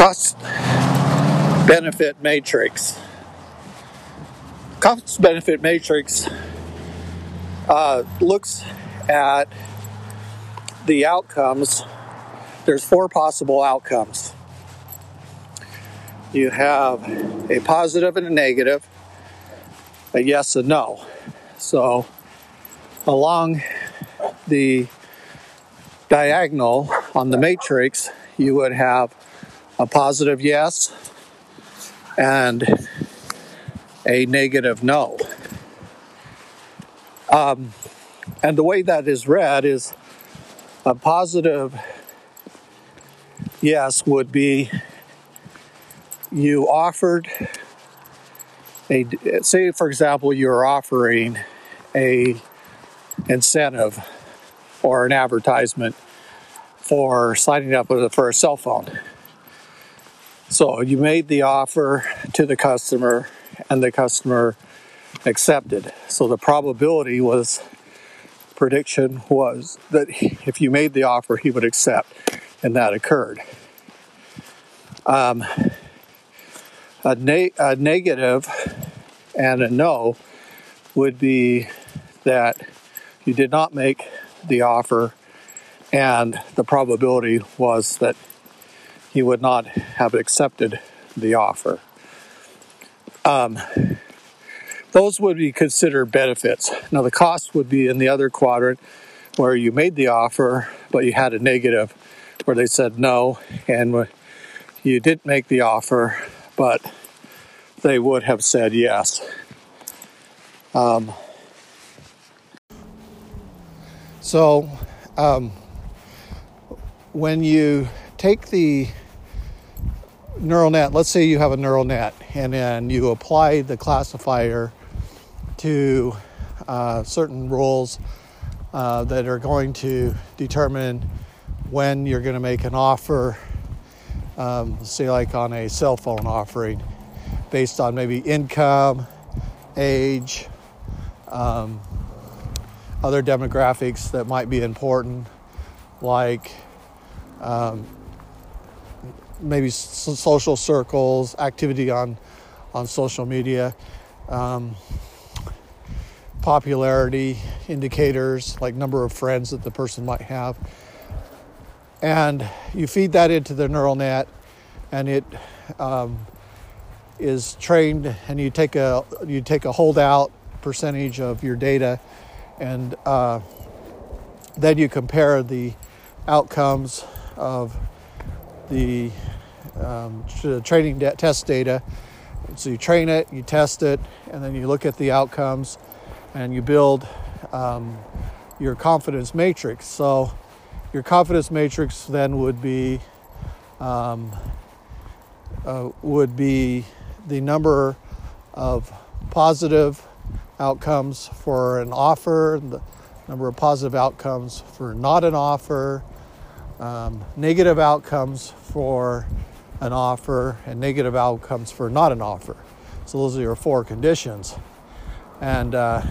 cost benefit matrix. Cost benefit matrix uh, looks at the outcomes. There's four possible outcomes. You have a positive and a negative, a yes and no. So along the diagonal on the matrix, you would have a positive yes and a negative no. Um, and the way that is read is a positive yes would be you offered a say for example you're offering a incentive or an advertisement for signing up for a cell phone. So you made the offer to the customer and the customer accepted. So the probability was prediction was that if you made the offer, he would accept, and that occurred. Um, a, ne- a negative and a no would be that you did not make the offer, and the probability was that he would not have accepted the offer. Um, those would be considered benefits. Now, the cost would be in the other quadrant where you made the offer, but you had a negative where they said no, and you didn't make the offer, but they would have said yes. Um, so, um, when you take the neural net, let's say you have a neural net and then you apply the classifier to uh, certain rules uh, that are going to determine when you're going to make an offer, um, say, like on a cell phone offering, based on maybe income, age, um, other demographics that might be important, like um, maybe social circles, activity on on social media, um, popularity indicators like number of friends that the person might have, and you feed that into the neural net, and it um, is trained, and you take a you take a holdout percentage of your data, and uh, then you compare the outcomes of the um, training de- test data. So you train it, you test it, and then you look at the outcomes and you build um, your confidence matrix. So your confidence matrix then would be um, uh, would be the number of positive outcomes for an offer, the number of positive outcomes for not an offer, um, negative outcomes for an offer, and negative outcomes for not an offer. So those are your four conditions. And uh,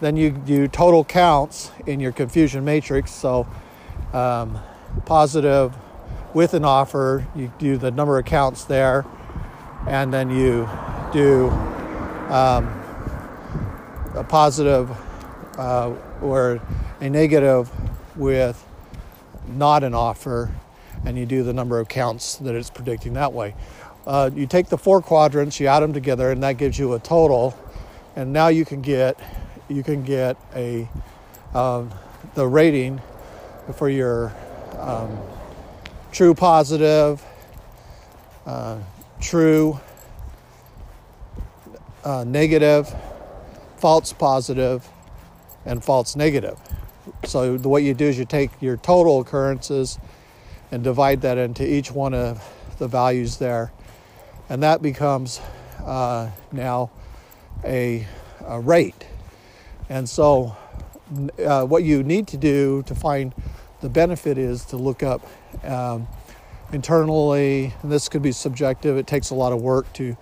then you do total counts in your confusion matrix. So um, positive with an offer, you do the number of counts there, and then you do um, a positive uh, or a negative with not an offer, and you do the number of counts that it's predicting that way. Uh, you take the four quadrants, you add them together, and that gives you a total. And now you can get you can get a um, the rating for your um, true positive, uh, true uh, negative, false positive, and false negative. So the what you do is you take your total occurrences and divide that into each one of the values there, and that becomes uh, now a, a, rate. And so, uh, what you need to do to find the benefit is to look up um, internally, and this could be subjective. It takes a lot of work to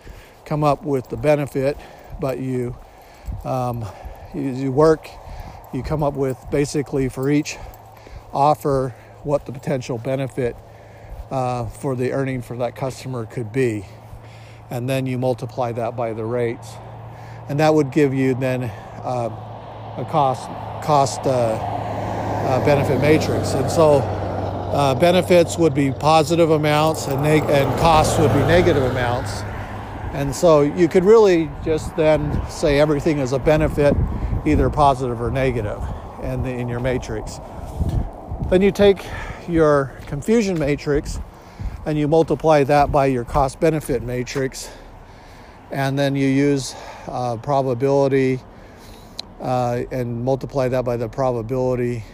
come up with the benefit, but you um, you, you work you come up with basically for each offer what the potential benefit uh, for the earning for that customer could be. And then you multiply that by the rates. And that would give you then uh, a cost, cost uh, uh, benefit matrix. And so uh, benefits would be positive amounts and, neg- and costs would be negative amounts. And so you could really just then say everything is a benefit, either positive or negative, in, the, in your matrix. Then you take your confusion matrix and you multiply that by your cost benefit matrix, and then you use uh, probability uh, and multiply that by the probability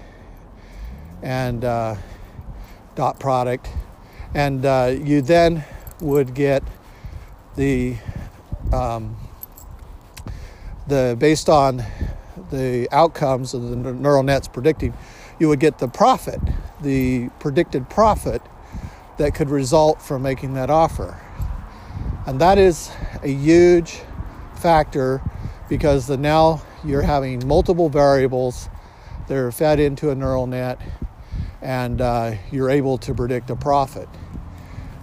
and uh, dot product, and uh, you then would get the um, the based on the outcomes of the neural nets predicting, you would get the profit, the predicted profit that could result from making that offer. And that is a huge factor because the now you're having multiple variables that are fed into a neural net and uh, you're able to predict a profit.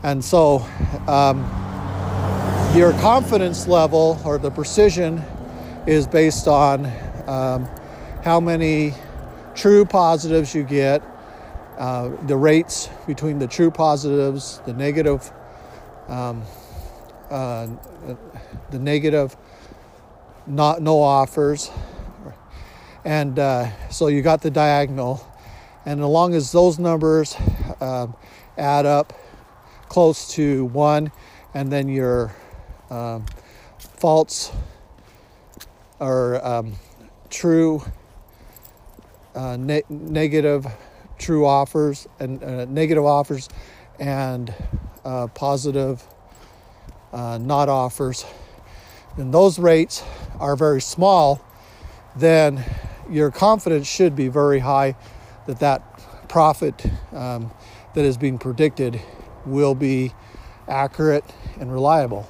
And so um, your confidence level or the precision is based on um, how many true positives you get, uh, the rates between the true positives, the negative, um, uh, the negative, not no offers, and uh, so you got the diagonal, and as long as those numbers um, add up close to one, and then your um, false or um, true uh, ne- negative true offers and uh, negative offers and uh, positive uh, not offers. And those rates are very small then your confidence should be very high that that profit um, that is being predicted will be accurate and reliable.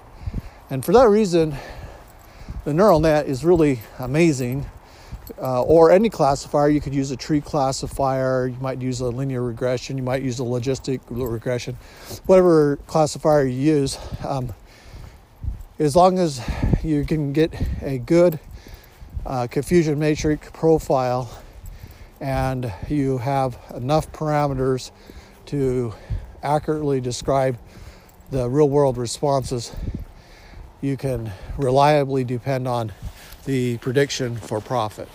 And for that reason the neural net is really amazing uh, or any classifier. You could use a tree classifier, you might use a linear regression, you might use a logistic regression, whatever classifier you use. Um, as long as you can get a good uh, confusion matrix profile and you have enough parameters to accurately describe the real world responses, you can reliably depend on the prediction for profit.